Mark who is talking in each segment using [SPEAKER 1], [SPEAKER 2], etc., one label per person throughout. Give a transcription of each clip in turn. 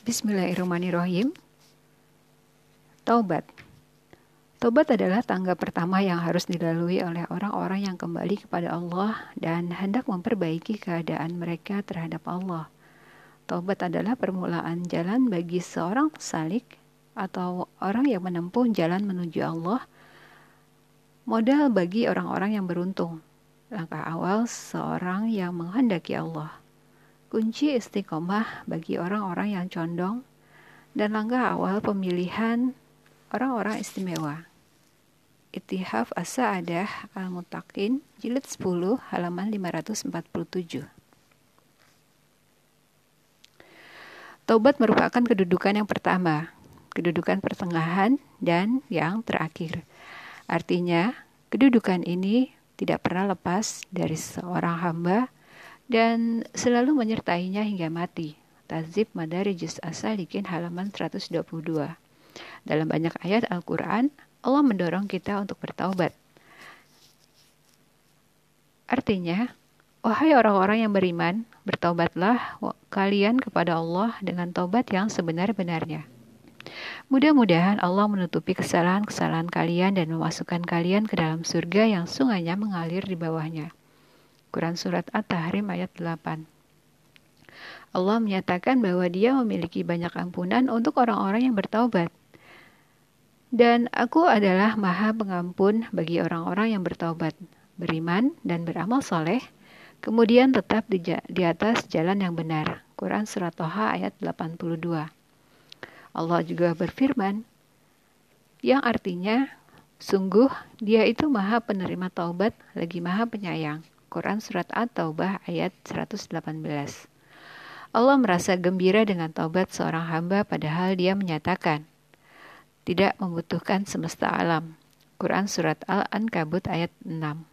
[SPEAKER 1] Bismillahirrahmanirrahim. Taubat. Taubat adalah tangga pertama yang harus dilalui oleh orang-orang yang kembali kepada Allah dan hendak memperbaiki keadaan mereka terhadap Allah. Taubat adalah permulaan jalan bagi seorang salik atau orang yang menempuh jalan menuju Allah. Modal bagi orang-orang yang beruntung. Langkah awal seorang yang menghendaki Allah. Kunci istiqomah bagi orang-orang yang condong dan langkah awal pemilihan orang-orang istimewa. Ittihaf As-Sa'adah Al-Mutaqin jilid 10 halaman 547 Taubat merupakan kedudukan yang pertama, kedudukan pertengahan, dan yang terakhir. Artinya, kedudukan ini tidak pernah lepas dari seorang hamba dan selalu menyertainya hingga mati. Tazib Madari Juz Asalikin halaman 122. Dalam banyak ayat Al-Quran, Allah mendorong kita untuk bertaubat. Artinya, wahai orang-orang yang beriman, bertaubatlah kalian kepada Allah dengan taubat yang sebenar-benarnya. Mudah-mudahan Allah menutupi kesalahan-kesalahan kalian dan memasukkan kalian ke dalam surga yang sungainya mengalir di bawahnya. Quran Surat At-Tahrim ayat 8 Allah menyatakan bahwa dia memiliki banyak ampunan untuk orang-orang yang bertaubat. Dan aku adalah maha pengampun bagi orang-orang yang bertaubat, beriman, dan beramal soleh, kemudian tetap di, di atas jalan yang benar. Quran Surat Toha ayat 82 Allah juga berfirman, yang artinya, sungguh dia itu maha penerima taubat, lagi maha penyayang. Quran Surat At-Taubah ayat 118 Allah merasa gembira dengan taubat seorang hamba padahal dia menyatakan, tidak membutuhkan semesta alam. Quran Surat Al-Ankabut ayat 6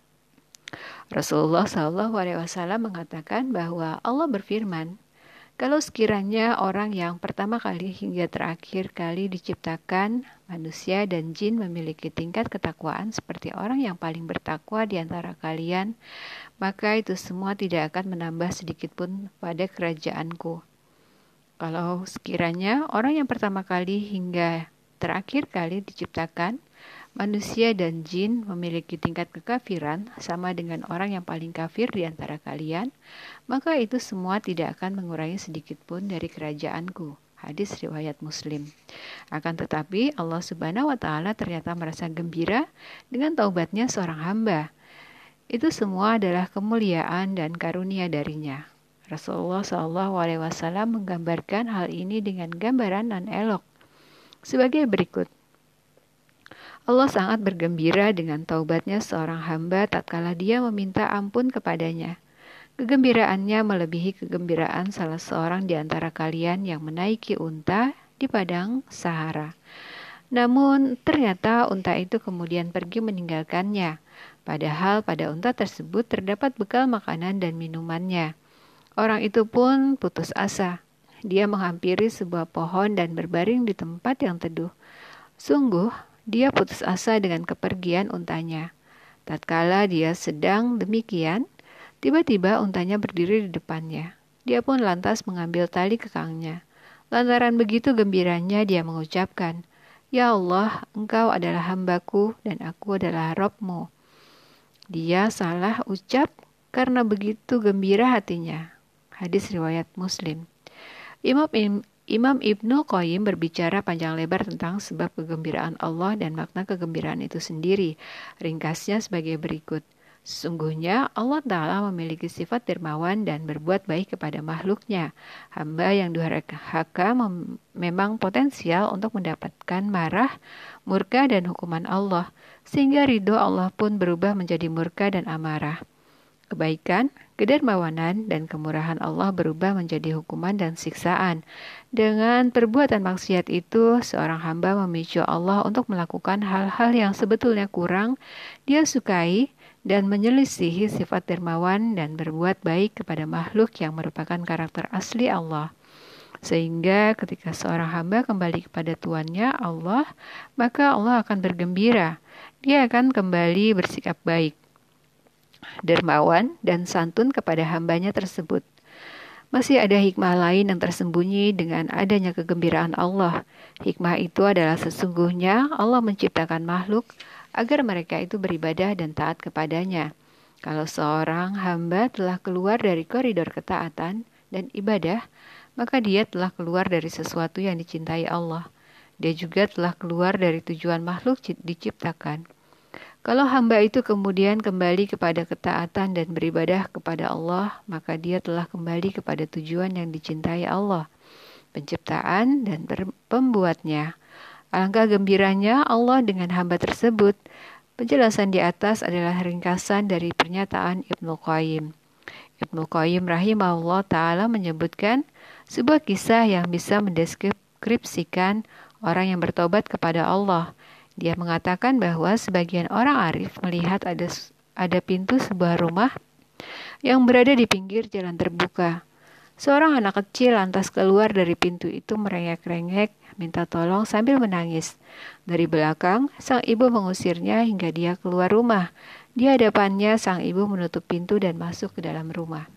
[SPEAKER 1] Rasulullah Wasallam mengatakan bahwa Allah berfirman, kalau sekiranya orang yang pertama kali hingga terakhir kali diciptakan, manusia dan jin memiliki tingkat ketakwaan seperti orang yang paling bertakwa di antara kalian, maka itu semua tidak akan menambah sedikit pun pada kerajaanku. Kalau sekiranya orang yang pertama kali hingga terakhir kali diciptakan, manusia dan jin memiliki tingkat kekafiran sama dengan orang yang paling kafir di antara kalian, maka itu semua tidak akan mengurangi sedikit pun dari kerajaanku. Hadis riwayat Muslim. Akan tetapi Allah Subhanahu wa taala ternyata merasa gembira dengan taubatnya seorang hamba. Itu semua adalah kemuliaan dan karunia darinya. Rasulullah Wasallam menggambarkan hal ini dengan gambaran non elok sebagai berikut. Allah sangat bergembira dengan taubatnya seorang hamba tatkala dia meminta ampun kepadanya. Kegembiraannya melebihi kegembiraan salah seorang di antara kalian yang menaiki unta di padang Sahara. Namun ternyata unta itu kemudian pergi meninggalkannya, padahal pada unta tersebut terdapat bekal makanan dan minumannya. Orang itu pun putus asa. Dia menghampiri sebuah pohon dan berbaring di tempat yang teduh. Sungguh, dia putus asa dengan kepergian untanya. Tatkala dia sedang demikian, tiba-tiba untanya berdiri di depannya. Dia pun lantas mengambil tali kekangnya. Lantaran begitu gembiranya dia mengucapkan, Ya Allah, engkau adalah hambaku dan aku adalah Robmu. Dia salah ucap karena begitu gembira hatinya. Hadis riwayat Muslim. Imam, Imam Ibnu Qayyim berbicara panjang lebar tentang sebab kegembiraan Allah dan makna kegembiraan itu sendiri. Ringkasnya sebagai berikut. Sesungguhnya Allah Ta'ala memiliki sifat dermawan dan berbuat baik kepada makhluknya. Hamba yang durhaka memang potensial untuk mendapatkan marah, murka, dan hukuman Allah. Sehingga ridho Allah pun berubah menjadi murka dan amarah. Kebaikan, kedermawanan, dan kemurahan Allah berubah menjadi hukuman dan siksaan. Dengan perbuatan maksiat itu, seorang hamba memicu Allah untuk melakukan hal-hal yang sebetulnya kurang dia sukai dan menyelisihi sifat dermawan dan berbuat baik kepada makhluk yang merupakan karakter asli Allah. Sehingga ketika seorang hamba kembali kepada tuannya Allah, maka Allah akan bergembira. Dia akan kembali bersikap baik dermawan, dan santun kepada hambanya tersebut. Masih ada hikmah lain yang tersembunyi dengan adanya kegembiraan Allah. Hikmah itu adalah sesungguhnya Allah menciptakan makhluk agar mereka itu beribadah dan taat kepadanya. Kalau seorang hamba telah keluar dari koridor ketaatan dan ibadah, maka dia telah keluar dari sesuatu yang dicintai Allah. Dia juga telah keluar dari tujuan makhluk diciptakan. Kalau hamba itu kemudian kembali kepada ketaatan dan beribadah kepada Allah, maka dia telah kembali kepada tujuan yang dicintai Allah, penciptaan dan pembuatnya. Alangkah gembiranya Allah dengan hamba tersebut. Penjelasan di atas adalah ringkasan dari pernyataan Ibnu Qayyim. Ibnu Qayyim rahimahullah ta'ala menyebutkan sebuah kisah yang bisa mendeskripsikan orang yang bertobat kepada Allah – dia mengatakan bahwa sebagian orang arif melihat ada ada pintu sebuah rumah yang berada di pinggir jalan terbuka. Seorang anak kecil lantas keluar dari pintu itu merengek-rengek, minta tolong sambil menangis. Dari belakang, sang ibu mengusirnya hingga dia keluar rumah. Di hadapannya, sang ibu menutup pintu dan masuk ke dalam rumah.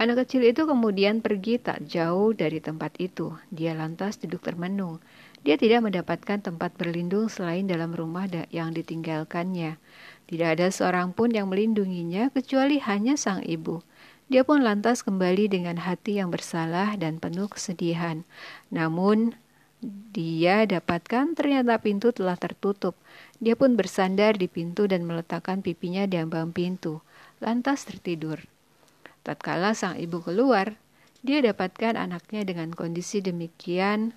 [SPEAKER 1] Anak kecil itu kemudian pergi tak jauh dari tempat itu. Dia lantas duduk termenung. Dia tidak mendapatkan tempat berlindung selain dalam rumah yang ditinggalkannya. Tidak ada seorang pun yang melindunginya kecuali hanya sang ibu. Dia pun lantas kembali dengan hati yang bersalah dan penuh kesedihan. Namun, dia dapatkan ternyata pintu telah tertutup. Dia pun bersandar di pintu dan meletakkan pipinya di ambang pintu, lantas tertidur. Tatkala sang ibu keluar, dia dapatkan anaknya dengan kondisi demikian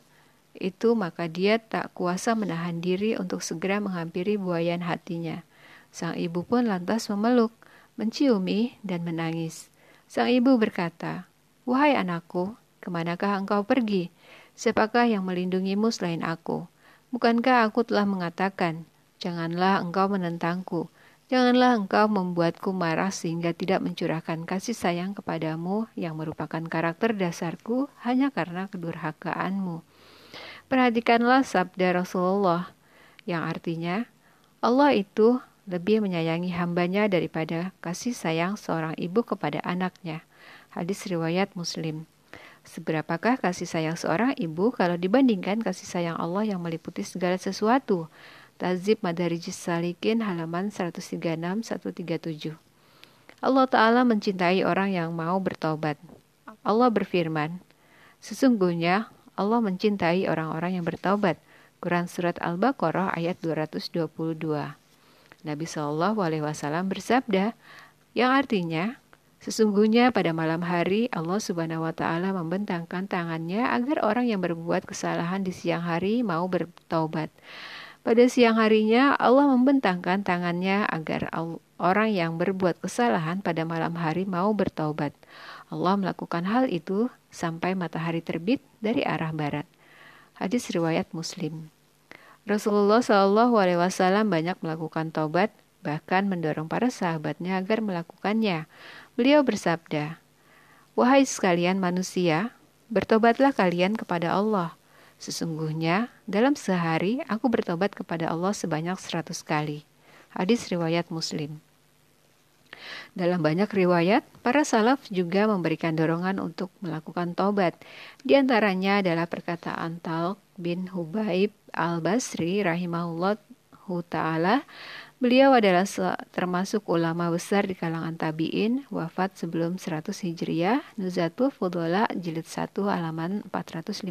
[SPEAKER 1] itu maka dia tak kuasa menahan diri untuk segera menghampiri buayan hatinya. Sang ibu pun lantas memeluk, menciumi, dan menangis. Sang ibu berkata, Wahai anakku, ke manakah engkau pergi? Siapakah yang melindungimu selain aku? Bukankah aku telah mengatakan, Janganlah engkau menentangku, Janganlah engkau membuatku marah sehingga tidak mencurahkan kasih sayang kepadamu yang merupakan karakter dasarku hanya karena kedurhakaanmu. Perhatikanlah sabda Rasulullah yang artinya Allah itu lebih menyayangi hambanya daripada kasih sayang seorang ibu kepada anaknya. Hadis riwayat Muslim. Seberapakah kasih sayang seorang ibu kalau dibandingkan kasih sayang Allah yang meliputi segala sesuatu? Tazib Madarijis Salikin halaman 136-137 Allah Ta'ala mencintai orang yang mau bertobat. Allah berfirman, Sesungguhnya Allah mencintai orang-orang yang bertaubat. Quran Surat Al-Baqarah ayat 222. Nabi Shallallahu Alaihi Wasallam bersabda, yang artinya, sesungguhnya pada malam hari Allah Subhanahu Wa Taala membentangkan tangannya agar orang yang berbuat kesalahan di siang hari mau bertaubat. Pada siang harinya Allah membentangkan tangannya agar orang yang berbuat kesalahan pada malam hari mau bertaubat. Allah melakukan hal itu sampai matahari terbit dari arah barat. Hadis riwayat Muslim. Rasulullah Shallallahu Alaihi Wasallam banyak melakukan taubat, bahkan mendorong para sahabatnya agar melakukannya. Beliau bersabda, Wahai sekalian manusia, bertobatlah kalian kepada Allah. Sesungguhnya, dalam sehari aku bertobat kepada Allah sebanyak seratus kali. Hadis riwayat Muslim. Dalam banyak riwayat, para salaf juga memberikan dorongan untuk melakukan tobat. Di antaranya adalah perkataan Talq bin Hubaib al-Basri rahimahullah ta'ala. Beliau adalah termasuk ulama besar di kalangan tabi'in, wafat sebelum 100 Hijriah, Nuzatul Fudola jilid 1 halaman 455.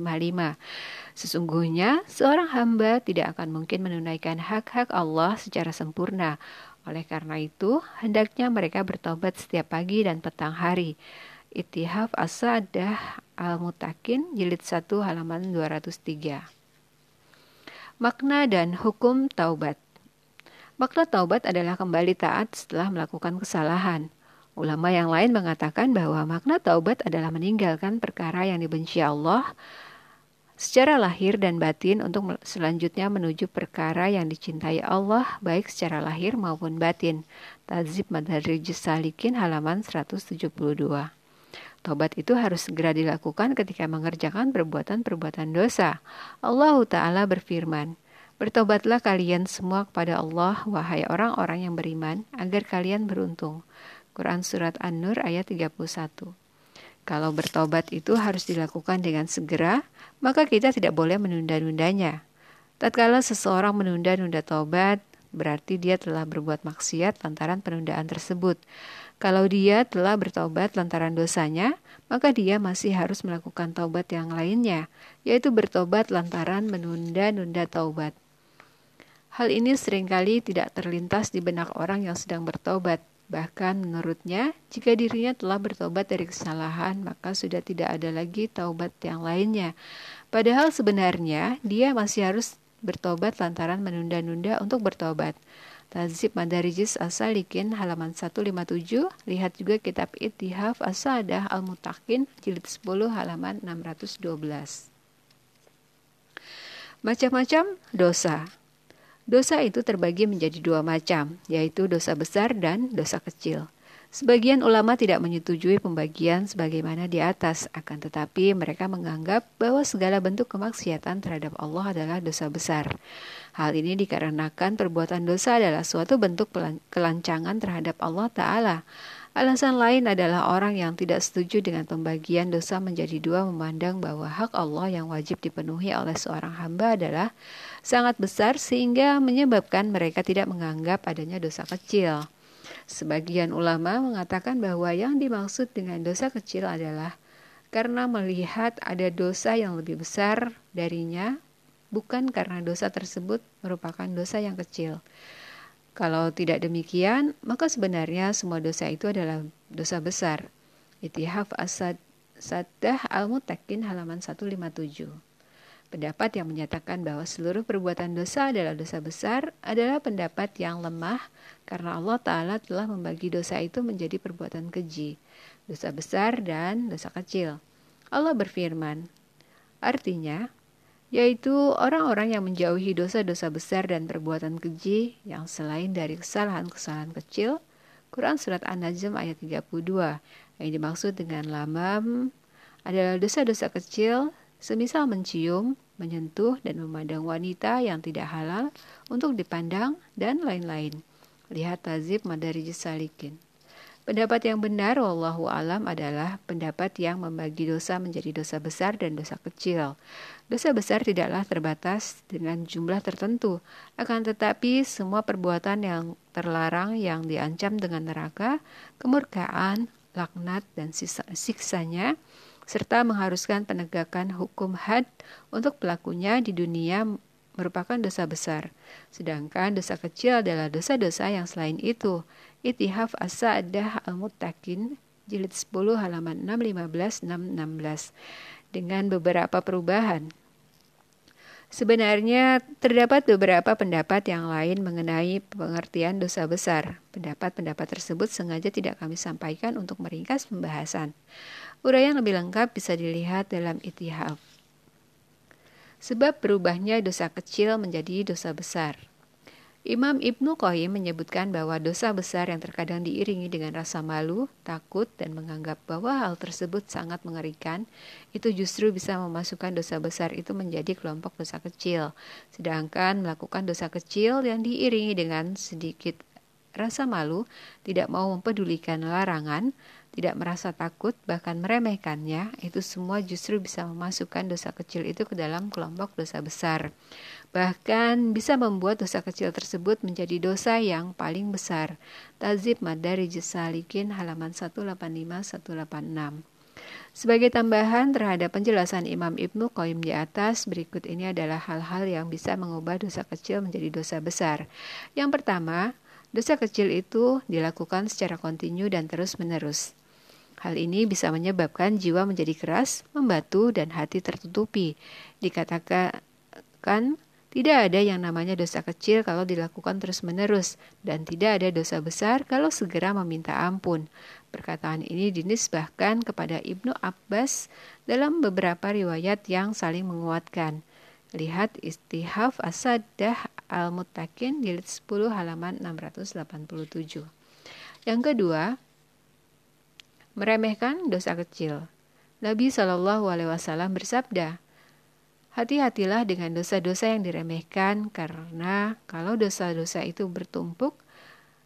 [SPEAKER 1] Sesungguhnya, seorang hamba tidak akan mungkin menunaikan hak-hak Allah secara sempurna. Oleh karena itu, hendaknya mereka bertobat setiap pagi dan petang hari. Ittihaf As-Sa'dah Al-Mutakin jilid 1 halaman 203. Makna dan hukum taubat. Makna taubat adalah kembali taat setelah melakukan kesalahan. Ulama yang lain mengatakan bahwa makna taubat adalah meninggalkan perkara yang dibenci Allah secara lahir dan batin untuk selanjutnya menuju perkara yang dicintai Allah baik secara lahir maupun batin. Tazib Madarijus Salikin halaman 172. Tobat itu harus segera dilakukan ketika mengerjakan perbuatan-perbuatan dosa. Allah Ta'ala berfirman, Bertobatlah kalian semua kepada Allah, wahai orang-orang yang beriman, agar kalian beruntung. Quran Surat An-Nur ayat 31 Kalau bertobat itu harus dilakukan dengan segera, maka kita tidak boleh menunda-nundanya. Tatkala seseorang menunda-nunda tobat, berarti dia telah berbuat maksiat lantaran penundaan tersebut. Kalau dia telah bertobat lantaran dosanya, maka dia masih harus melakukan taubat yang lainnya, yaitu bertobat lantaran menunda-nunda taubat. Hal ini sering kali tidak terlintas di benak orang yang sedang bertobat, Bahkan menurutnya, jika dirinya telah bertobat dari kesalahan, maka sudah tidak ada lagi taubat yang lainnya. Padahal sebenarnya dia masih harus bertobat lantaran menunda-nunda untuk bertobat. Tazib Madarijis Asalikin halaman 157, lihat juga kitab Ittihaf Asadah Al-Mutakin jilid 10 halaman 612. Macam-macam dosa Dosa itu terbagi menjadi dua macam, yaitu dosa besar dan dosa kecil. Sebagian ulama tidak menyetujui pembagian sebagaimana di atas, akan tetapi mereka menganggap bahwa segala bentuk kemaksiatan terhadap Allah adalah dosa besar. Hal ini dikarenakan perbuatan dosa adalah suatu bentuk kelancangan terhadap Allah Ta'ala. Alasan lain adalah orang yang tidak setuju dengan pembagian dosa menjadi dua memandang bahwa hak Allah yang wajib dipenuhi oleh seorang hamba adalah sangat besar sehingga menyebabkan mereka tidak menganggap adanya dosa kecil. Sebagian ulama mengatakan bahwa yang dimaksud dengan dosa kecil adalah karena melihat ada dosa yang lebih besar darinya, bukan karena dosa tersebut merupakan dosa yang kecil. Kalau tidak demikian, maka sebenarnya semua dosa itu adalah dosa besar. Itihaf Asad Saddah Al-Mutakin halaman 157. Pendapat yang menyatakan bahwa seluruh perbuatan dosa adalah dosa besar adalah pendapat yang lemah karena Allah Ta'ala telah membagi dosa itu menjadi perbuatan keji, dosa besar dan dosa kecil. Allah berfirman, artinya, yaitu orang-orang yang menjauhi dosa-dosa besar dan perbuatan keji yang selain dari kesalahan-kesalahan kecil. Quran Surat An-Najm ayat 32 yang dimaksud dengan lamam adalah dosa-dosa kecil semisal mencium, menyentuh, dan memandang wanita yang tidak halal untuk dipandang, dan lain-lain. Lihat Tazib Madarijis Salikin. Pendapat yang benar wallahu alam adalah pendapat yang membagi dosa menjadi dosa besar dan dosa kecil. Dosa besar tidaklah terbatas dengan jumlah tertentu, akan tetapi semua perbuatan yang terlarang yang diancam dengan neraka, kemurkaan, laknat dan siksanya serta mengharuskan penegakan hukum had untuk pelakunya di dunia merupakan dosa besar. Sedangkan dosa kecil adalah dosa-dosa yang selain itu, Itihaf As-Sa'dah Al-Muttaqin jilid 10 halaman 615 616 dengan beberapa perubahan. Sebenarnya terdapat beberapa pendapat yang lain mengenai pengertian dosa besar. Pendapat-pendapat tersebut sengaja tidak kami sampaikan untuk meringkas pembahasan. Uraian lebih lengkap bisa dilihat dalam Itihaf. Sebab berubahnya dosa kecil menjadi dosa besar. Imam Ibnu Qayyim menyebutkan bahwa dosa besar yang terkadang diiringi dengan rasa malu, takut, dan menganggap bahwa hal tersebut sangat mengerikan, itu justru bisa memasukkan dosa besar itu menjadi kelompok dosa kecil. Sedangkan melakukan dosa kecil yang diiringi dengan sedikit rasa malu, tidak mau mempedulikan larangan, tidak merasa takut, bahkan meremehkannya, itu semua justru bisa memasukkan dosa kecil itu ke dalam kelompok dosa besar bahkan bisa membuat dosa kecil tersebut menjadi dosa yang paling besar. Tazib Madari Salikin halaman 185-186. Sebagai tambahan terhadap penjelasan Imam Ibnu Qayyim di atas, berikut ini adalah hal-hal yang bisa mengubah dosa kecil menjadi dosa besar. Yang pertama, dosa kecil itu dilakukan secara kontinu dan terus-menerus. Hal ini bisa menyebabkan jiwa menjadi keras, membatu, dan hati tertutupi. Dikatakan tidak ada yang namanya dosa kecil kalau dilakukan terus-menerus, dan tidak ada dosa besar kalau segera meminta ampun. Perkataan ini dinisbahkan kepada Ibnu Abbas dalam beberapa riwayat yang saling menguatkan. Lihat Istihaf Asadah Al-Muttaqin jilid 10 halaman 687. Yang kedua, meremehkan dosa kecil. Nabi Shallallahu Alaihi Wasallam bersabda, Hati-hatilah dengan dosa-dosa yang diremehkan karena kalau dosa-dosa itu bertumpuk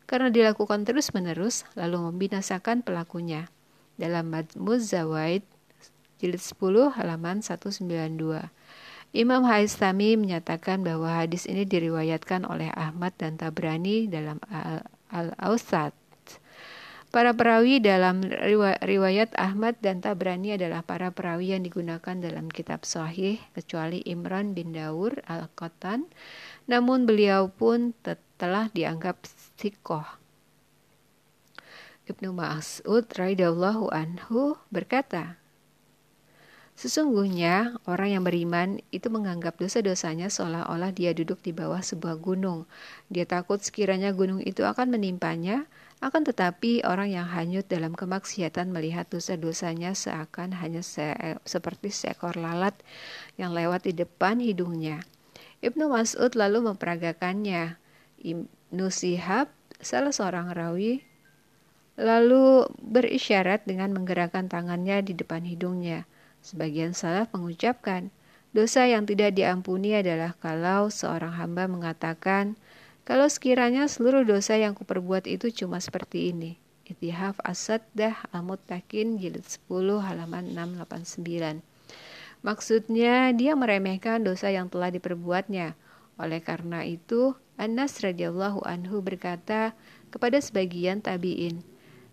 [SPEAKER 1] karena dilakukan terus-menerus lalu membinasakan pelakunya. dalam Majmuz Zawaid jilid 10 halaman 192. Imam Haistami menyatakan bahwa hadis ini diriwayatkan oleh Ahmad dan Tabrani dalam Al-Ausat. Para perawi dalam riwayat Ahmad dan Tabrani adalah para perawi yang digunakan dalam kitab Sahih kecuali Imran bin Daur Al-Qatan. Namun beliau pun telah dianggap sikoh. Ibnu Mas'ud radhiyallahu anhu berkata, Sesungguhnya orang yang beriman itu menganggap dosa-dosanya seolah-olah dia duduk di bawah sebuah gunung. Dia takut sekiranya gunung itu akan menimpanya, akan tetapi orang yang hanyut dalam kemaksiatan melihat dosa-dosanya seakan hanya se seperti seekor lalat yang lewat di depan hidungnya. Ibnu Mas'ud lalu memperagakannya. Ibnu Sihab, salah seorang rawi, lalu berisyarat dengan menggerakkan tangannya di depan hidungnya. Sebagian salah mengucapkan, dosa yang tidak diampuni adalah kalau seorang hamba mengatakan, kalau sekiranya seluruh dosa yang kuperbuat itu cuma seperti ini. Itihaf Asad-dah Al-Muttaqin jilid 10 halaman 689. Maksudnya dia meremehkan dosa yang telah diperbuatnya. Oleh karena itu, Anas radhiyallahu anhu berkata kepada sebagian tabi'in,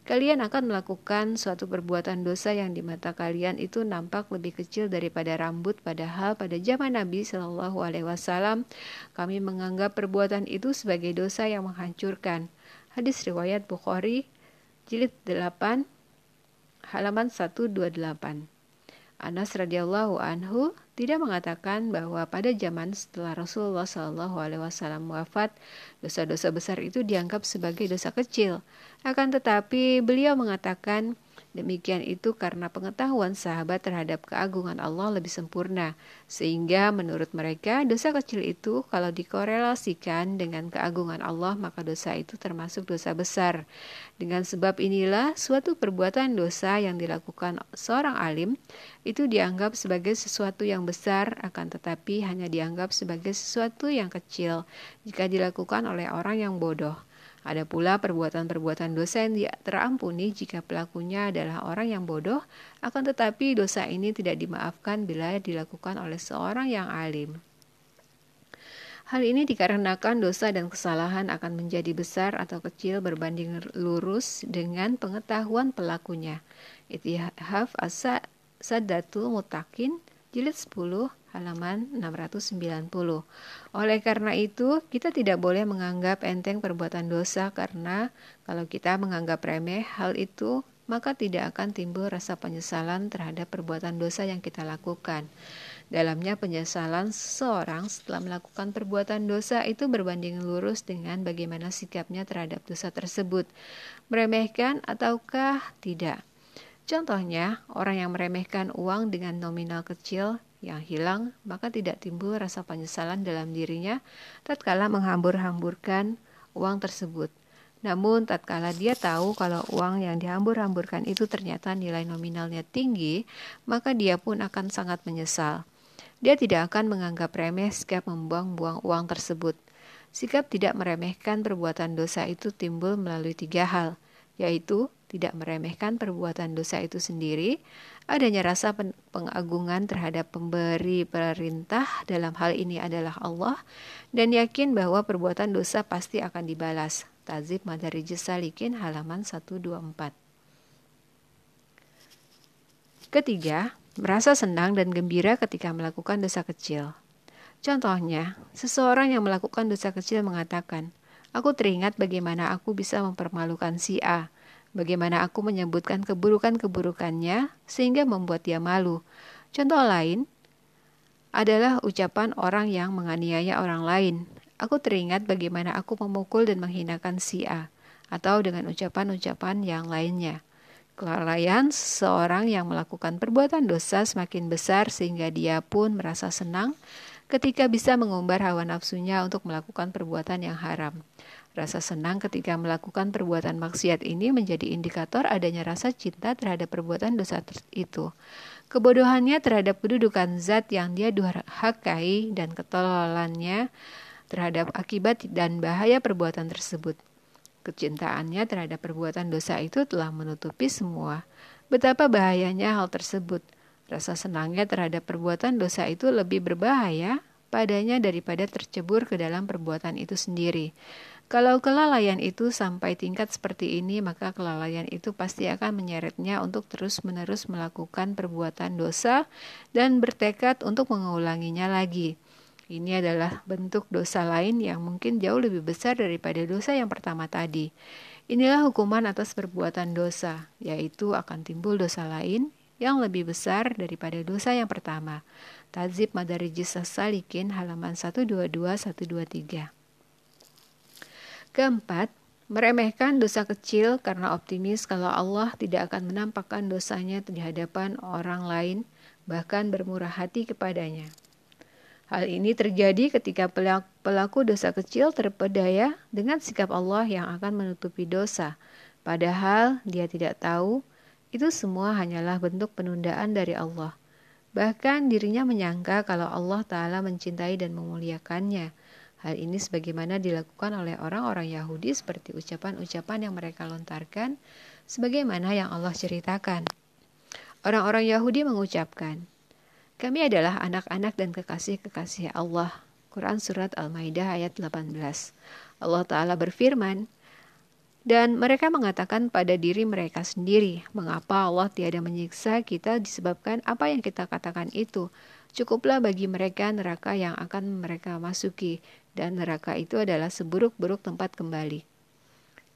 [SPEAKER 1] Kalian akan melakukan suatu perbuatan dosa yang di mata kalian itu nampak lebih kecil daripada rambut, padahal pada zaman Nabi Shallallahu Alaihi Wasallam kami menganggap perbuatan itu sebagai dosa yang menghancurkan. Hadis riwayat Bukhari, jilid 8, halaman 128. Anas radhiyallahu anhu tidak mengatakan bahwa pada zaman setelah Rasulullah Shallallahu alaihi wasallam wafat, dosa-dosa besar itu dianggap sebagai dosa kecil. Akan tetapi beliau mengatakan demikian itu karena pengetahuan sahabat terhadap keagungan Allah lebih sempurna, sehingga menurut mereka dosa kecil itu kalau dikorelasikan dengan keagungan Allah maka dosa itu termasuk dosa besar. Dengan sebab inilah suatu perbuatan dosa yang dilakukan seorang alim itu dianggap sebagai sesuatu yang besar akan tetapi hanya dianggap sebagai sesuatu yang kecil jika dilakukan oleh orang yang bodoh. Ada pula perbuatan-perbuatan dosa yang terampuni jika pelakunya adalah orang yang bodoh, akan tetapi dosa ini tidak dimaafkan bila dilakukan oleh seorang yang alim. Hal ini dikarenakan dosa dan kesalahan akan menjadi besar atau kecil berbanding lurus dengan pengetahuan pelakunya. Itihaf asa sadatul mutakin jilid 10 halaman 690. Oleh karena itu, kita tidak boleh menganggap enteng perbuatan dosa karena kalau kita menganggap remeh hal itu, maka tidak akan timbul rasa penyesalan terhadap perbuatan dosa yang kita lakukan. Dalamnya penyesalan seseorang setelah melakukan perbuatan dosa itu berbanding lurus dengan bagaimana sikapnya terhadap dosa tersebut. Meremehkan ataukah tidak? Contohnya, orang yang meremehkan uang dengan nominal kecil yang hilang, maka tidak timbul rasa penyesalan dalam dirinya tatkala menghambur-hamburkan uang tersebut. Namun tatkala dia tahu kalau uang yang dihambur-hamburkan itu ternyata nilai nominalnya tinggi, maka dia pun akan sangat menyesal. Dia tidak akan menganggap remeh sikap membuang-buang uang tersebut. Sikap tidak meremehkan perbuatan dosa itu timbul melalui tiga hal, yaitu tidak meremehkan perbuatan dosa itu sendiri, adanya rasa pengagungan terhadap pemberi perintah dalam hal ini adalah Allah dan yakin bahwa perbuatan dosa pasti akan dibalas. Tazib Madarijus Salikin halaman 124. Ketiga, merasa senang dan gembira ketika melakukan dosa kecil. Contohnya, seseorang yang melakukan dosa kecil mengatakan, Aku teringat bagaimana aku bisa mempermalukan si A Bagaimana aku menyebutkan keburukan-keburukannya sehingga membuat dia malu. Contoh lain adalah ucapan orang yang menganiaya orang lain. Aku teringat bagaimana aku memukul dan menghinakan si A, atau dengan ucapan-ucapan yang lainnya. Kelalaian seseorang yang melakukan perbuatan dosa semakin besar sehingga dia pun merasa senang ketika bisa mengumbar hawa nafsunya untuk melakukan perbuatan yang haram. Rasa senang ketika melakukan perbuatan maksiat ini menjadi indikator adanya rasa cinta terhadap perbuatan dosa itu. Kebodohannya terhadap kedudukan zat yang dia durhakai dan ketololannya terhadap akibat dan bahaya perbuatan tersebut. Kecintaannya terhadap perbuatan dosa itu telah menutupi semua. Betapa bahayanya hal tersebut. Rasa senangnya terhadap perbuatan dosa itu lebih berbahaya padanya daripada tercebur ke dalam perbuatan itu sendiri. Kalau kelalaian itu sampai tingkat seperti ini, maka kelalaian itu pasti akan menyeretnya untuk terus-menerus melakukan perbuatan dosa dan bertekad untuk mengulanginya lagi. Ini adalah bentuk dosa lain yang mungkin jauh lebih besar daripada dosa yang pertama tadi. Inilah hukuman atas perbuatan dosa, yaitu akan timbul dosa lain yang lebih besar daripada dosa yang pertama. Tazib Madarijis Salikin halaman 122-123 Keempat, meremehkan dosa kecil karena optimis kalau Allah tidak akan menampakkan dosanya di hadapan orang lain, bahkan bermurah hati kepadanya. Hal ini terjadi ketika pelaku dosa kecil terpedaya dengan sikap Allah yang akan menutupi dosa, padahal dia tidak tahu itu semua hanyalah bentuk penundaan dari Allah. Bahkan dirinya menyangka kalau Allah Ta'ala mencintai dan memuliakannya, Hal ini sebagaimana dilakukan oleh orang-orang Yahudi seperti ucapan-ucapan yang mereka lontarkan sebagaimana yang Allah ceritakan. Orang-orang Yahudi mengucapkan, kami adalah anak-anak dan kekasih-kekasih Allah. Quran Surat Al-Maidah ayat 18 Allah Ta'ala berfirman, dan mereka mengatakan pada diri mereka sendiri, mengapa Allah tiada menyiksa kita disebabkan apa yang kita katakan itu. Cukuplah bagi mereka neraka yang akan mereka masuki, dan neraka itu adalah seburuk-buruk tempat kembali.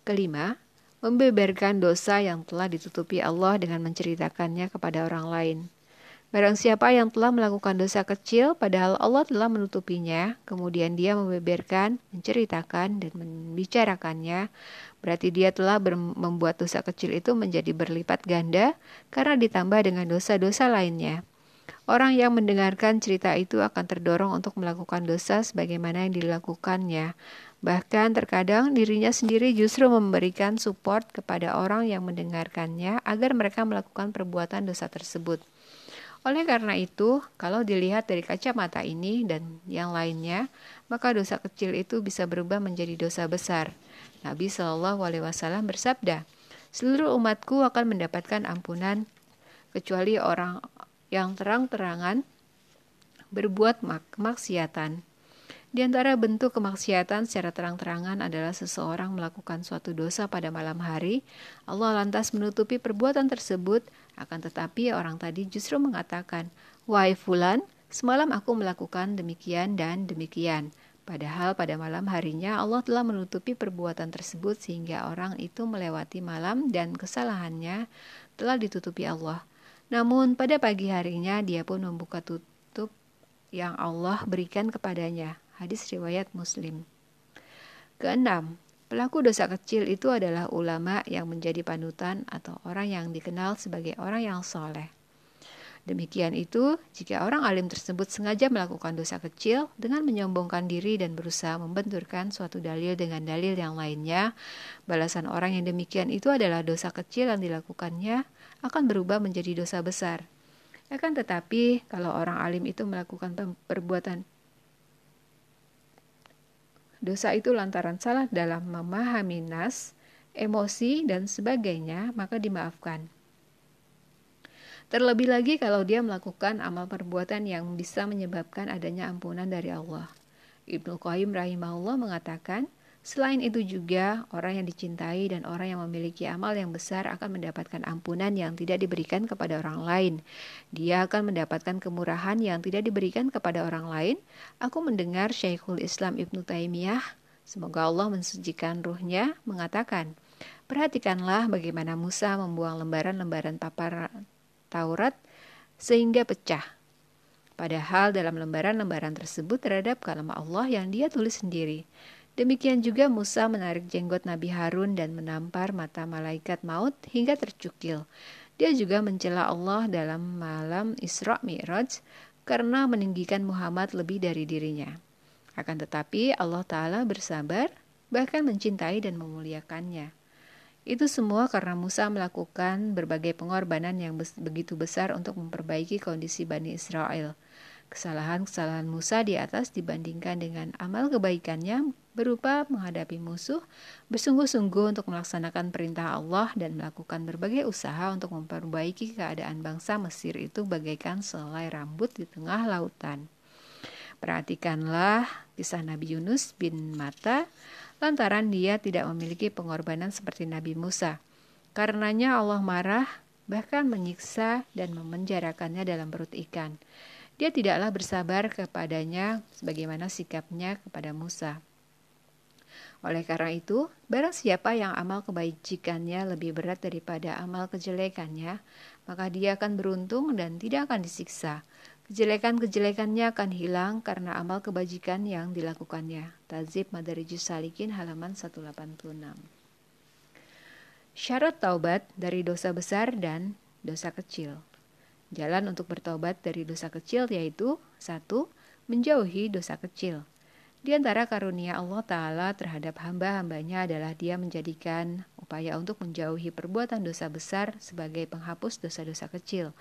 [SPEAKER 1] Kelima, membeberkan dosa yang telah ditutupi Allah dengan menceritakannya kepada orang lain. Barang siapa yang telah melakukan dosa kecil, padahal Allah telah menutupinya, kemudian dia membeberkan, menceritakan, dan membicarakannya, berarti dia telah membuat dosa kecil itu menjadi berlipat ganda karena ditambah dengan dosa-dosa lainnya. Orang yang mendengarkan cerita itu akan terdorong untuk melakukan dosa sebagaimana yang dilakukannya. Bahkan terkadang dirinya sendiri justru memberikan support kepada orang yang mendengarkannya agar mereka melakukan perbuatan dosa tersebut. Oleh karena itu, kalau dilihat dari kacamata ini dan yang lainnya, maka dosa kecil itu bisa berubah menjadi dosa besar. Nabi Shallallahu Alaihi Wasallam bersabda, "Seluruh umatku akan mendapatkan ampunan kecuali orang yang terang-terangan berbuat kemaksiatan. Di antara bentuk kemaksiatan secara terang-terangan adalah seseorang melakukan suatu dosa pada malam hari. Allah lantas menutupi perbuatan tersebut, akan tetapi orang tadi justru mengatakan, "Wahai fulan, semalam aku melakukan demikian dan demikian." Padahal pada malam harinya Allah telah menutupi perbuatan tersebut sehingga orang itu melewati malam dan kesalahannya telah ditutupi Allah. Namun pada pagi harinya dia pun membuka tutup yang Allah berikan kepadanya. Hadis riwayat Muslim. Keenam, pelaku dosa kecil itu adalah ulama yang menjadi panutan atau orang yang dikenal sebagai orang yang soleh. Demikian itu, jika orang alim tersebut sengaja melakukan dosa kecil dengan menyombongkan diri dan berusaha membenturkan suatu dalil dengan dalil yang lainnya, balasan orang yang demikian itu adalah dosa kecil yang dilakukannya akan berubah menjadi dosa besar. Akan tetapi, kalau orang alim itu melakukan perbuatan dosa itu lantaran salah dalam memahami nas, emosi, dan sebagainya, maka dimaafkan. Terlebih lagi kalau dia melakukan amal perbuatan yang bisa menyebabkan adanya ampunan dari Allah. Ibnu Qayyim rahimahullah mengatakan, Selain itu juga, orang yang dicintai dan orang yang memiliki amal yang besar akan mendapatkan ampunan yang tidak diberikan kepada orang lain. Dia akan mendapatkan kemurahan yang tidak diberikan kepada orang lain. Aku mendengar Syekhul Islam Ibnu Taimiyah, semoga Allah mensucikan ruhnya, mengatakan, Perhatikanlah bagaimana Musa membuang lembaran-lembaran papar Taurat sehingga pecah. Padahal dalam lembaran-lembaran tersebut terhadap kalam Allah yang dia tulis sendiri. Demikian juga Musa menarik jenggot Nabi Harun dan menampar mata malaikat maut hingga tercukil. Dia juga mencela Allah dalam malam Isra Mi'raj karena meninggikan Muhammad lebih dari dirinya. Akan tetapi Allah Ta'ala bersabar, bahkan mencintai dan memuliakannya. Itu semua karena Musa melakukan berbagai pengorbanan yang begitu besar untuk memperbaiki kondisi Bani Israel. Kesalahan-kesalahan Musa di atas dibandingkan dengan amal kebaikannya berupa menghadapi musuh, bersungguh-sungguh untuk melaksanakan perintah Allah dan melakukan berbagai usaha untuk memperbaiki keadaan bangsa Mesir itu bagaikan selai rambut di tengah lautan. Perhatikanlah kisah Nabi Yunus bin Mata lantaran dia tidak memiliki pengorbanan seperti Nabi Musa. Karenanya Allah marah bahkan menyiksa dan memenjarakannya dalam perut ikan. Dia tidaklah bersabar kepadanya sebagaimana sikapnya kepada Musa. Oleh karena itu, barang siapa yang amal kebajikannya lebih berat daripada amal kejelekannya, maka dia akan beruntung dan tidak akan disiksa. Kejelekan-kejelekannya akan hilang karena amal kebajikan yang dilakukannya. Tazib Madarijus Salikin halaman 186. Syarat taubat dari dosa besar dan dosa kecil. Jalan untuk bertobat dari dosa kecil yaitu satu, menjauhi dosa kecil. Di antara karunia Allah Ta'ala terhadap hamba-hambanya adalah dia menjadikan upaya untuk menjauhi perbuatan dosa besar sebagai penghapus dosa-dosa kecil.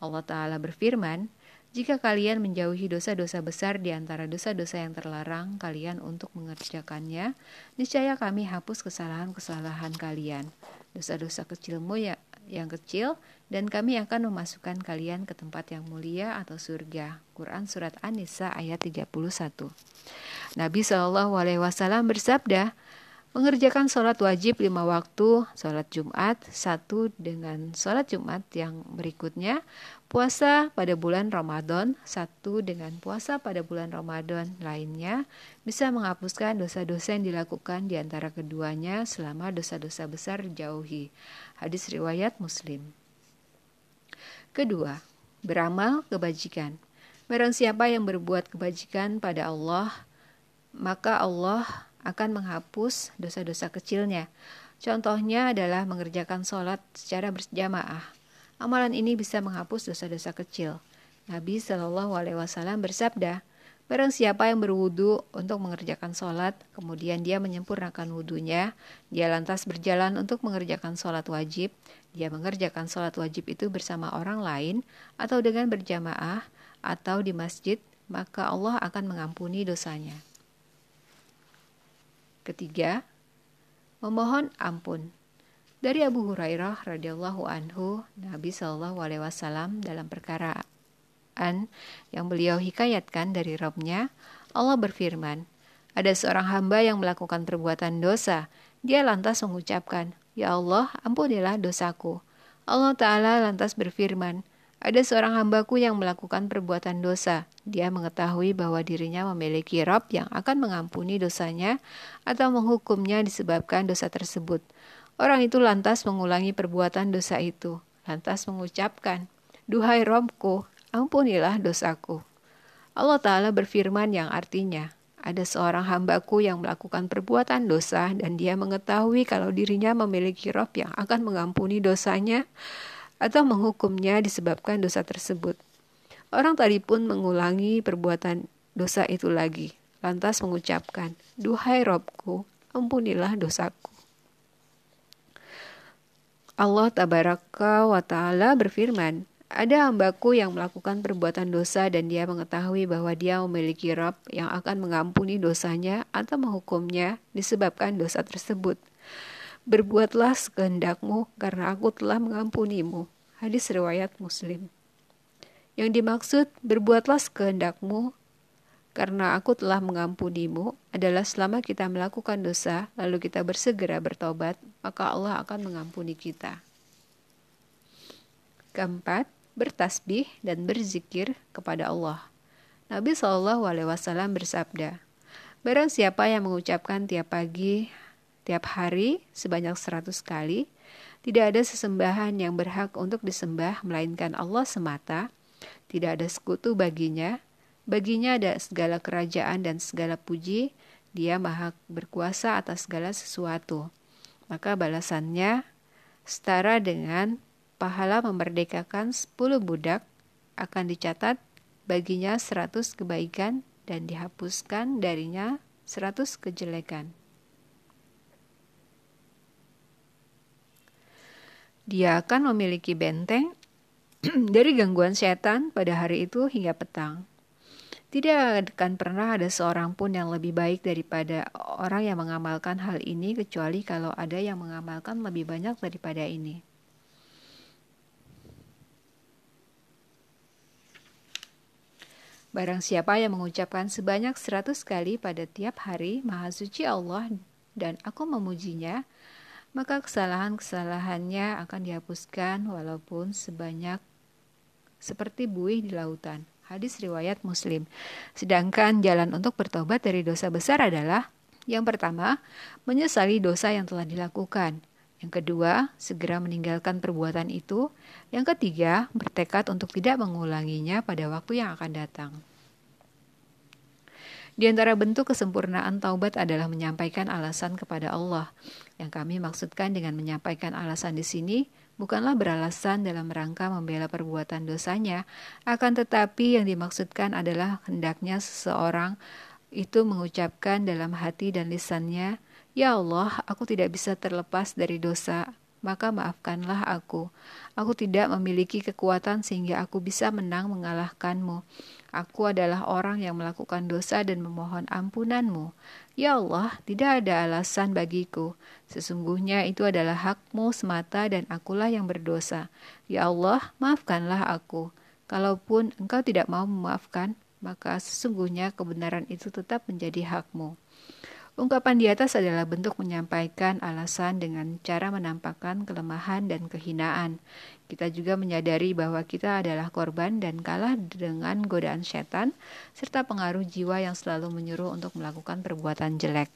[SPEAKER 1] Allah Ta'ala berfirman, jika kalian menjauhi dosa-dosa besar di antara dosa-dosa yang terlarang kalian untuk mengerjakannya, niscaya kami hapus kesalahan-kesalahan kalian. Dosa-dosa kecilmu ya, yang kecil dan kami akan memasukkan kalian ke tempat yang mulia atau surga. Quran Surat An-Nisa ayat 31 Nabi Shallallahu Alaihi Wasallam bersabda, mengerjakan sholat wajib lima waktu, sholat Jumat satu dengan sholat Jumat yang berikutnya, puasa pada bulan Ramadan satu dengan puasa pada bulan Ramadan lainnya bisa menghapuskan dosa-dosa yang dilakukan di antara keduanya selama dosa-dosa besar dijauhi. Hadis riwayat Muslim. Kedua, beramal kebajikan. Barang siapa yang berbuat kebajikan pada Allah, maka Allah akan menghapus dosa-dosa kecilnya. Contohnya adalah mengerjakan sholat secara berjamaah. Amalan ini bisa menghapus dosa-dosa kecil. Nabi Shallallahu Alaihi Wasallam bersabda, Barang siapa yang berwudu untuk mengerjakan sholat, kemudian dia menyempurnakan wudhunya, dia lantas berjalan untuk mengerjakan sholat wajib, dia mengerjakan sholat wajib itu bersama orang lain, atau dengan berjamaah, atau di masjid, maka Allah akan mengampuni dosanya. Ketiga, memohon ampun. Dari Abu Hurairah radhiyallahu anhu, Nabi Shallallahu alaihi wasallam dalam perkaraan yang beliau hikayatkan dari Robnya, Allah berfirman, ada seorang hamba yang melakukan perbuatan dosa. Dia lantas mengucapkan, Ya Allah, ampunilah dosaku. Allah Ta'ala lantas berfirman, ada seorang hambaku yang melakukan perbuatan dosa. Dia mengetahui bahwa dirinya memiliki Rob yang akan mengampuni dosanya atau menghukumnya disebabkan dosa tersebut. Orang itu lantas mengulangi perbuatan dosa itu. Lantas mengucapkan, Duhai Robku, ampunilah dosaku. Allah Ta'ala berfirman yang artinya, ada seorang hambaku yang melakukan perbuatan dosa dan dia mengetahui kalau dirinya memiliki Rob yang akan mengampuni dosanya atau menghukumnya disebabkan dosa tersebut. Orang tadi pun mengulangi perbuatan dosa itu lagi, lantas mengucapkan, Duhai Robku, ampunilah dosaku. Allah tabaraka wa ta'ala berfirman, ada hambaku yang melakukan perbuatan dosa dan dia mengetahui bahwa dia memiliki Rob yang akan mengampuni dosanya atau menghukumnya disebabkan dosa tersebut. Berbuatlah sekehendakmu karena aku telah mengampunimu. Hadis riwayat Muslim. Yang dimaksud berbuatlah sekehendakmu karena aku telah mengampunimu adalah selama kita melakukan dosa lalu kita bersegera bertobat, maka Allah akan mengampuni kita. Keempat, bertasbih dan berzikir kepada Allah. Nabi Shallallahu Alaihi Wasallam bersabda, Barang siapa yang mengucapkan tiap pagi tiap hari sebanyak seratus kali. Tidak ada sesembahan yang berhak untuk disembah melainkan Allah semata. Tidak ada sekutu baginya. Baginya ada segala kerajaan dan segala puji. Dia maha berkuasa atas segala sesuatu. Maka balasannya setara dengan pahala memerdekakan sepuluh budak akan dicatat baginya seratus kebaikan dan dihapuskan darinya seratus kejelekan. Dia akan memiliki benteng dari gangguan setan pada hari itu hingga petang. Tidak akan pernah ada seorang pun yang lebih baik daripada orang yang mengamalkan hal ini, kecuali kalau ada yang mengamalkan lebih banyak daripada ini. Barang siapa yang mengucapkan sebanyak seratus kali pada tiap hari, Maha Suci Allah dan aku memujinya, maka kesalahan-kesalahannya akan dihapuskan walaupun sebanyak seperti buih di lautan. Hadis riwayat Muslim. Sedangkan jalan untuk bertobat dari dosa besar adalah yang pertama, menyesali dosa yang telah dilakukan. Yang kedua, segera meninggalkan perbuatan itu. Yang ketiga, bertekad untuk tidak mengulanginya pada waktu yang akan datang. Di antara bentuk kesempurnaan taubat adalah menyampaikan alasan kepada Allah. Yang kami maksudkan dengan menyampaikan alasan di sini bukanlah beralasan dalam rangka membela perbuatan dosanya, akan tetapi yang dimaksudkan adalah hendaknya seseorang itu mengucapkan dalam hati dan lisannya, "Ya Allah, aku tidak bisa terlepas dari dosa, maka maafkanlah aku. Aku tidak memiliki kekuatan sehingga aku bisa menang mengalahkanmu. Aku adalah orang yang melakukan dosa dan memohon ampunanmu. Ya Allah, tidak ada alasan bagiku. Sesungguhnya itu adalah hakmu semata dan akulah yang berdosa. Ya Allah, maafkanlah aku. Kalaupun engkau tidak mau memaafkan, maka sesungguhnya kebenaran itu tetap menjadi hakmu. Ungkapan di atas adalah bentuk menyampaikan alasan dengan cara menampakkan kelemahan dan kehinaan. Kita juga menyadari bahwa kita adalah korban dan kalah dengan godaan setan, serta pengaruh jiwa yang selalu menyuruh untuk melakukan perbuatan jelek.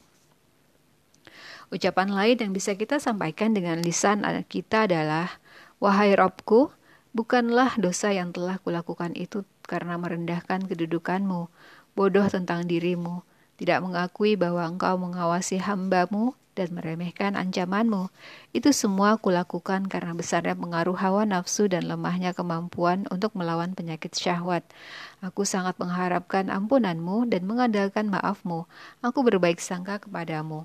[SPEAKER 1] Ucapan lain yang bisa kita sampaikan dengan lisan kita adalah, Wahai Robku, bukanlah dosa yang telah kulakukan itu karena merendahkan kedudukanmu, bodoh tentang dirimu, tidak mengakui bahwa engkau mengawasi hambamu dan meremehkan ancamanmu. Itu semua kulakukan karena besarnya pengaruh hawa nafsu dan lemahnya kemampuan untuk melawan penyakit syahwat. Aku sangat mengharapkan ampunanmu dan mengandalkan maafmu. Aku berbaik sangka kepadamu.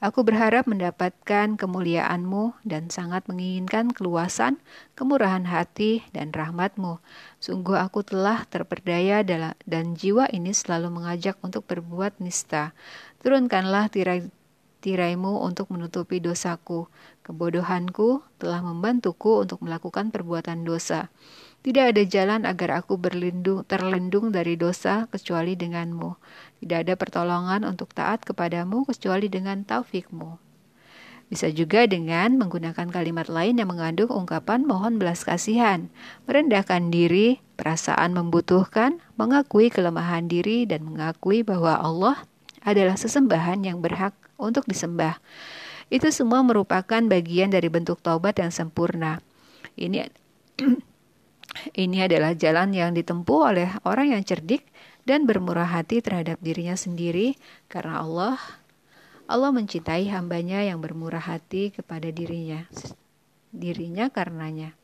[SPEAKER 1] Aku berharap mendapatkan kemuliaanmu dan sangat menginginkan keluasan, kemurahan hati, dan rahmatmu. Sungguh aku telah terperdaya dan jiwa ini selalu mengajak untuk berbuat nista. Turunkanlah tirai tiraimu untuk menutupi dosaku. Kebodohanku telah membantuku untuk melakukan perbuatan dosa. Tidak ada jalan agar aku berlindung, terlindung dari dosa kecuali denganmu. Tidak ada pertolongan untuk taat kepadamu kecuali dengan taufikmu. Bisa juga dengan menggunakan kalimat lain yang mengandung ungkapan mohon belas kasihan, merendahkan diri, perasaan membutuhkan, mengakui kelemahan diri, dan mengakui bahwa Allah adalah sesembahan yang berhak untuk disembah. Itu semua merupakan bagian dari bentuk taubat yang sempurna. Ini ini adalah jalan yang ditempuh oleh orang yang cerdik dan bermurah hati terhadap dirinya sendiri karena Allah Allah mencintai hambanya yang bermurah hati kepada dirinya dirinya karenanya.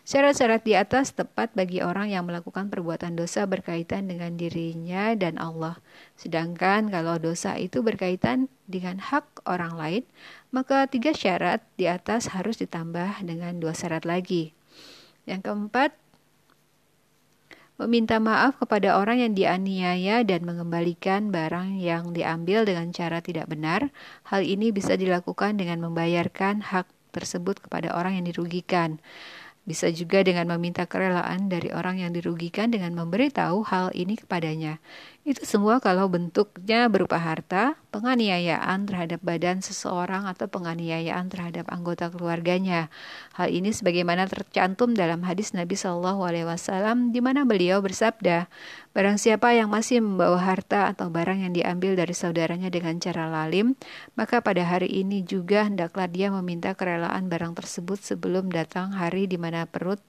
[SPEAKER 1] Syarat-syarat di atas tepat bagi orang yang melakukan perbuatan dosa berkaitan dengan dirinya dan Allah. Sedangkan kalau dosa itu berkaitan dengan hak orang lain, maka tiga syarat di atas harus ditambah dengan dua syarat lagi. Yang keempat, meminta maaf kepada orang yang dianiaya dan mengembalikan barang yang diambil dengan cara tidak benar. Hal ini bisa dilakukan dengan membayarkan hak tersebut kepada orang yang dirugikan. Bisa juga dengan meminta kerelaan dari orang yang dirugikan dengan memberitahu hal ini kepadanya. Itu semua kalau bentuknya berupa harta, penganiayaan terhadap badan seseorang atau penganiayaan terhadap anggota keluarganya. Hal ini sebagaimana tercantum dalam hadis Nabi Shallallahu Alaihi Wasallam di mana beliau bersabda, Barang siapa yang masih membawa harta atau barang yang diambil dari saudaranya dengan cara lalim, maka pada hari ini juga hendaklah dia meminta kerelaan barang tersebut sebelum datang hari di mana perut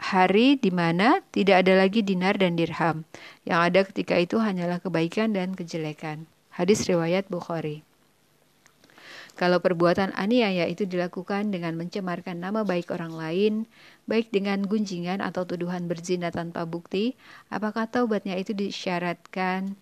[SPEAKER 1] hari di mana tidak ada lagi dinar dan dirham. Yang ada ketika itu hanyalah kebaikan dan kejelekan. Hadis riwayat Bukhari. Kalau perbuatan aniaya itu dilakukan dengan mencemarkan nama baik orang lain, baik dengan gunjingan atau tuduhan berzina tanpa bukti, apakah taubatnya itu disyaratkan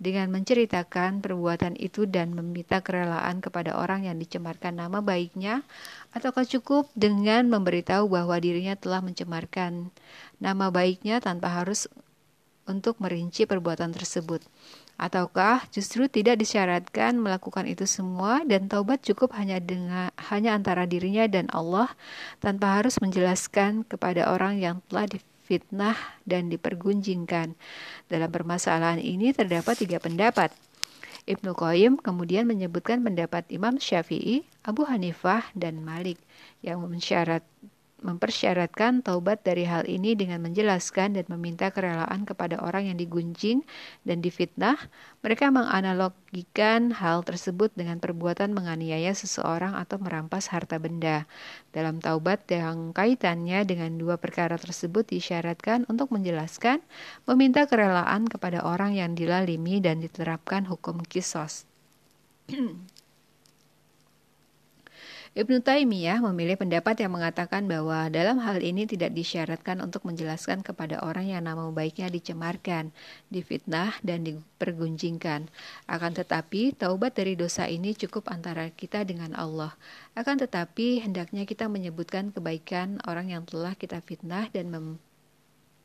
[SPEAKER 1] dengan menceritakan perbuatan itu dan meminta kerelaan kepada orang yang dicemarkan nama baiknya, ataukah cukup dengan memberitahu bahwa dirinya telah mencemarkan nama baiknya tanpa harus untuk merinci perbuatan tersebut. Ataukah justru tidak disyaratkan melakukan itu semua dan taubat cukup hanya dengan hanya antara dirinya dan Allah tanpa harus menjelaskan kepada orang yang telah difitnah dan dipergunjingkan. Dalam permasalahan ini terdapat tiga pendapat. Ibnu Qayyim kemudian menyebutkan pendapat Imam Syafi'i, Abu Hanifah, dan Malik yang mensyarat mempersyaratkan taubat dari hal ini dengan menjelaskan dan meminta kerelaan kepada orang yang digunjing dan difitnah. Mereka menganalogikan hal tersebut dengan perbuatan menganiaya seseorang atau merampas harta benda. Dalam taubat yang kaitannya dengan dua perkara tersebut disyaratkan untuk menjelaskan, meminta kerelaan kepada orang yang dilalimi dan diterapkan hukum kisos. Ibnu Taimiyah memilih pendapat yang mengatakan bahwa dalam hal ini tidak disyaratkan untuk menjelaskan kepada orang yang nama baiknya dicemarkan, difitnah, dan dipergunjingkan. Akan tetapi, taubat dari dosa ini cukup antara kita dengan Allah. Akan tetapi, hendaknya kita menyebutkan kebaikan orang yang telah kita fitnah dan mem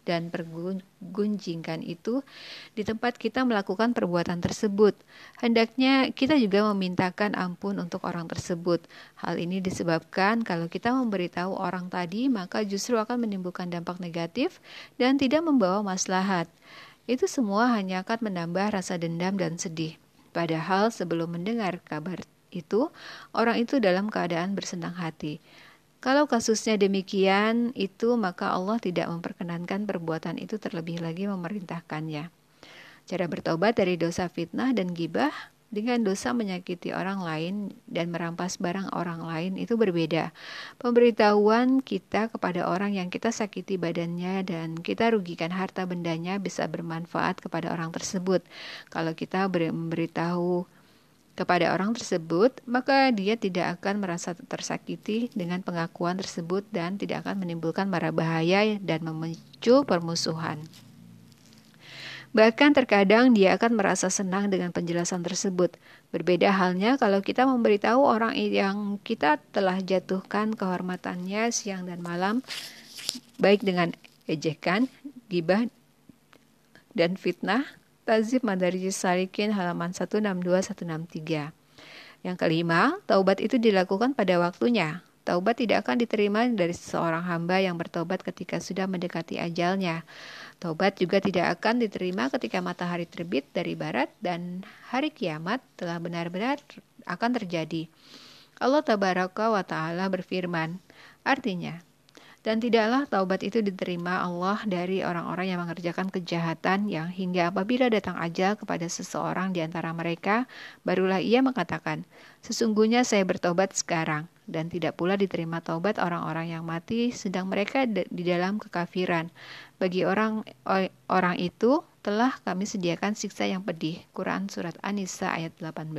[SPEAKER 1] dan pergunjingkan itu di tempat kita melakukan perbuatan tersebut. Hendaknya kita juga memintakan ampun untuk orang tersebut. Hal ini disebabkan kalau kita memberitahu orang tadi, maka justru akan menimbulkan dampak negatif dan tidak membawa maslahat. Itu semua hanya akan menambah rasa dendam dan sedih. Padahal sebelum mendengar kabar itu, orang itu dalam keadaan bersenang hati. Kalau kasusnya demikian, itu maka Allah tidak memperkenankan perbuatan itu terlebih lagi memerintahkannya. Cara bertobat dari dosa fitnah dan gibah dengan dosa menyakiti orang lain dan merampas barang orang lain itu berbeda. Pemberitahuan kita kepada orang yang kita sakiti badannya dan kita rugikan harta bendanya bisa bermanfaat kepada orang tersebut. Kalau kita memberitahu kepada orang tersebut, maka dia tidak akan merasa tersakiti dengan pengakuan tersebut dan tidak akan menimbulkan mara bahaya dan memicu permusuhan. Bahkan terkadang dia akan merasa senang dengan penjelasan tersebut. Berbeda halnya kalau kita memberitahu orang yang kita telah jatuhkan kehormatannya siang dan malam, baik dengan ejekan, gibah, dan fitnah, Tazib Madarijus Salikin halaman 162-163. Yang kelima, taubat itu dilakukan pada waktunya. Taubat tidak akan diterima dari seseorang hamba yang bertobat ketika sudah mendekati ajalnya. Taubat juga tidak akan diterima ketika matahari terbit dari barat dan hari kiamat telah benar-benar akan terjadi. Allah Tabaraka wa Ta'ala berfirman, artinya, dan tidaklah taubat itu diterima Allah dari orang-orang yang mengerjakan kejahatan yang hingga apabila datang ajal kepada seseorang di antara mereka, barulah ia mengatakan, Sesungguhnya saya bertobat sekarang, dan tidak pula diterima taubat orang-orang yang mati sedang mereka di dalam kekafiran. Bagi orang orang itu telah kami sediakan siksa yang pedih. Quran Surat An-Nisa ayat 18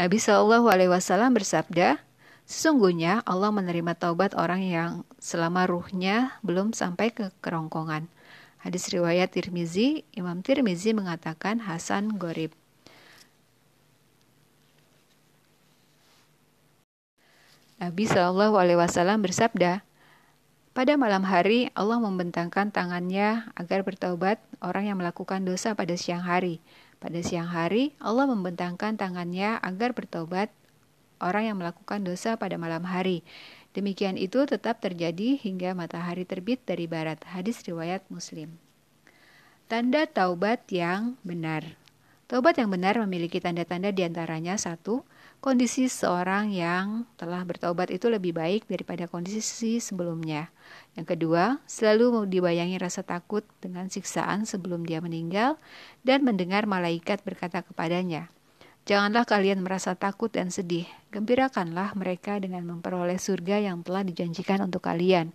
[SPEAKER 1] Nabi Shallallahu Alaihi Wasallam bersabda, Sesungguhnya Allah menerima taubat orang yang selama ruhnya belum sampai ke kerongkongan. Hadis riwayat Tirmizi, Imam Tirmizi mengatakan Hasan Gorib. Nabi Shallallahu Alaihi Wasallam bersabda, pada malam hari Allah membentangkan tangannya agar bertaubat orang yang melakukan dosa pada siang hari. Pada siang hari Allah membentangkan tangannya agar bertobat orang yang melakukan dosa pada malam hari. Demikian itu tetap terjadi hingga matahari terbit dari barat. Hadis riwayat Muslim. Tanda taubat yang benar. Taubat yang benar memiliki tanda-tanda di antaranya satu, kondisi seorang yang telah bertaubat itu lebih baik daripada kondisi sebelumnya. Yang kedua, selalu dibayangi rasa takut dengan siksaan sebelum dia meninggal dan mendengar malaikat berkata kepadanya, Janganlah kalian merasa takut dan sedih. Gembirakanlah mereka dengan memperoleh surga yang telah dijanjikan untuk kalian.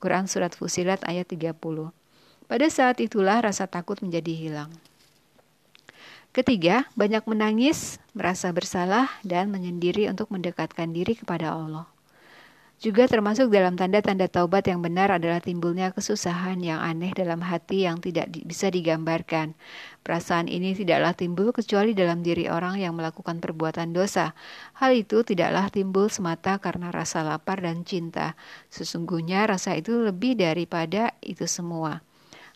[SPEAKER 1] Quran Surat Fusilat ayat 30 Pada saat itulah rasa takut menjadi hilang. Ketiga, banyak menangis, merasa bersalah, dan menyendiri untuk mendekatkan diri kepada Allah. Juga termasuk dalam tanda-tanda taubat yang benar adalah timbulnya kesusahan yang aneh dalam hati yang tidak di, bisa digambarkan. Perasaan ini tidaklah timbul kecuali dalam diri orang yang melakukan perbuatan dosa. Hal itu tidaklah timbul semata karena rasa lapar dan cinta. Sesungguhnya rasa itu lebih daripada itu semua.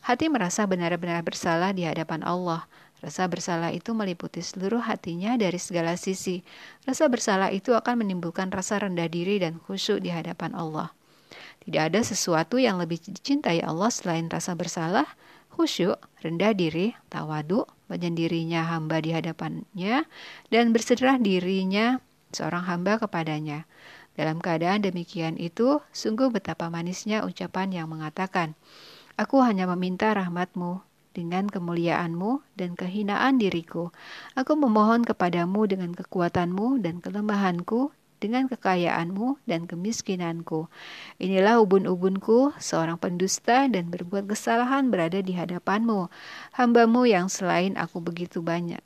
[SPEAKER 1] Hati merasa benar-benar bersalah di hadapan Allah. Rasa bersalah itu meliputi seluruh hatinya dari segala sisi. Rasa bersalah itu akan menimbulkan rasa rendah diri dan khusyuk di hadapan Allah. Tidak ada sesuatu yang lebih dicintai Allah selain rasa bersalah, khusyuk, rendah diri, tawadu, menyendirinya hamba di hadapannya, dan berserah dirinya seorang hamba kepadanya. Dalam keadaan demikian itu, sungguh betapa manisnya ucapan yang mengatakan, Aku hanya meminta rahmatmu dengan kemuliaanmu dan kehinaan diriku. Aku memohon kepadamu dengan kekuatanmu dan kelemahanku dengan kekayaanmu dan kemiskinanku. Inilah ubun-ubunku, seorang pendusta dan berbuat kesalahan berada di hadapanmu, hambamu yang selain aku begitu banyak.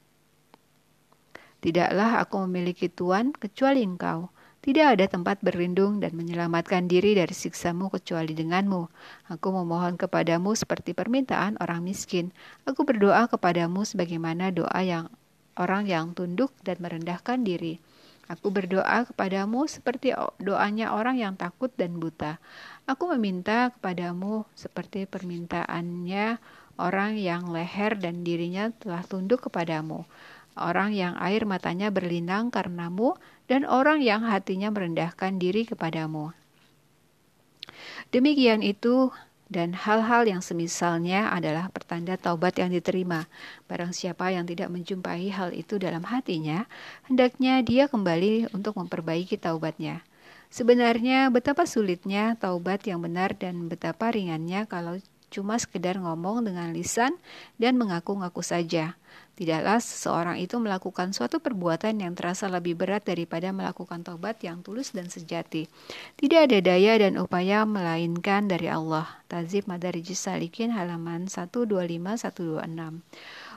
[SPEAKER 1] Tidaklah aku memiliki tuan kecuali engkau. Tidak ada tempat berlindung dan menyelamatkan diri dari siksamu kecuali denganmu. Aku memohon kepadamu seperti permintaan orang miskin. Aku berdoa kepadamu sebagaimana doa yang orang yang tunduk dan merendahkan diri. Aku berdoa kepadamu seperti doanya orang yang takut dan buta. Aku meminta kepadamu seperti permintaannya orang yang leher dan dirinya telah tunduk kepadamu. Orang yang air matanya berlinang karenamu dan orang yang hatinya merendahkan diri kepadamu. Demikian itu dan hal-hal yang semisalnya adalah pertanda taubat yang diterima. Barang siapa yang tidak menjumpai hal itu dalam hatinya, hendaknya dia kembali untuk memperbaiki taubatnya. Sebenarnya betapa sulitnya taubat yang benar dan betapa ringannya kalau cuma sekedar ngomong dengan lisan dan mengaku-ngaku saja. Tidaklah seseorang itu melakukan suatu perbuatan yang terasa lebih berat daripada melakukan taubat yang tulus dan sejati. Tidak ada daya dan upaya melainkan dari Allah. Tazib Madarijis Salikin halaman 125-126.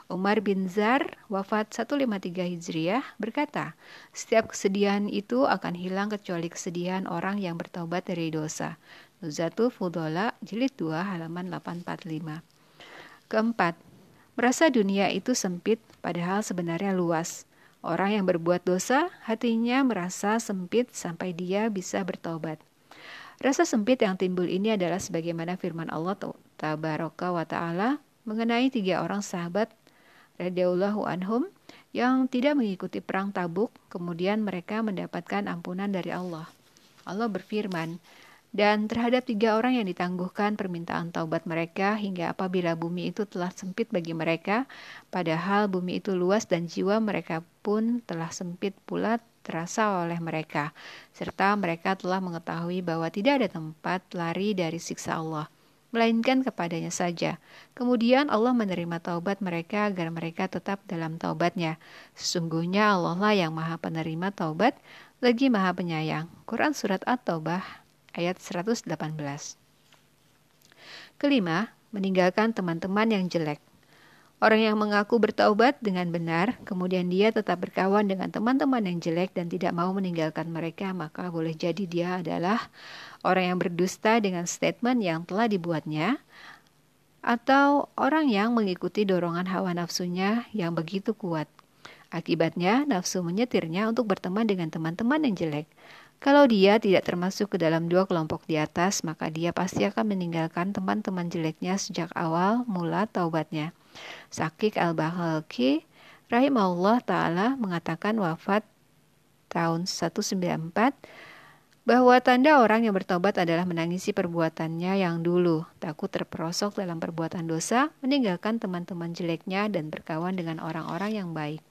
[SPEAKER 1] Umar bin Zar, wafat 153 Hijriah, berkata, Setiap kesedihan itu akan hilang kecuali kesedihan orang yang bertobat dari dosa. Nuzatu Fudola, jilid 2, halaman 845. Keempat, Merasa dunia itu sempit, padahal sebenarnya luas. Orang yang berbuat dosa, hatinya merasa sempit sampai dia bisa bertobat. Rasa sempit yang timbul ini adalah sebagaimana firman Allah Tabaraka wa Ta'ala mengenai tiga orang sahabat radhiyallahu anhum yang tidak mengikuti perang Tabuk, kemudian mereka mendapatkan ampunan dari Allah. Allah berfirman, dan terhadap tiga orang yang ditangguhkan permintaan taubat mereka hingga apabila bumi itu telah sempit bagi mereka, padahal bumi itu luas dan jiwa mereka pun telah sempit pula terasa oleh mereka, serta mereka telah mengetahui bahwa tidak ada tempat lari dari siksa Allah, melainkan kepadanya saja. Kemudian Allah menerima taubat mereka agar mereka tetap dalam taubatnya. Sesungguhnya Allah lah yang maha penerima taubat, lagi maha penyayang. Quran Surat At-Taubah ayat 118. Kelima, meninggalkan teman-teman yang jelek. Orang yang mengaku bertaubat dengan benar, kemudian dia tetap berkawan dengan teman-teman yang jelek dan tidak mau meninggalkan mereka, maka boleh jadi dia adalah orang yang berdusta dengan statement yang telah dibuatnya, atau orang yang mengikuti dorongan hawa nafsunya yang begitu kuat. Akibatnya, nafsu menyetirnya untuk berteman dengan teman-teman yang jelek. Kalau dia tidak termasuk ke dalam dua kelompok di atas, maka dia pasti akan meninggalkan teman-teman jeleknya sejak awal mula taubatnya. Sakik al-Bahalki rahimahullah ta'ala mengatakan wafat tahun 194 bahwa tanda orang yang bertobat adalah menangisi perbuatannya yang dulu, takut terperosok dalam perbuatan dosa, meninggalkan teman-teman jeleknya dan berkawan dengan orang-orang yang baik.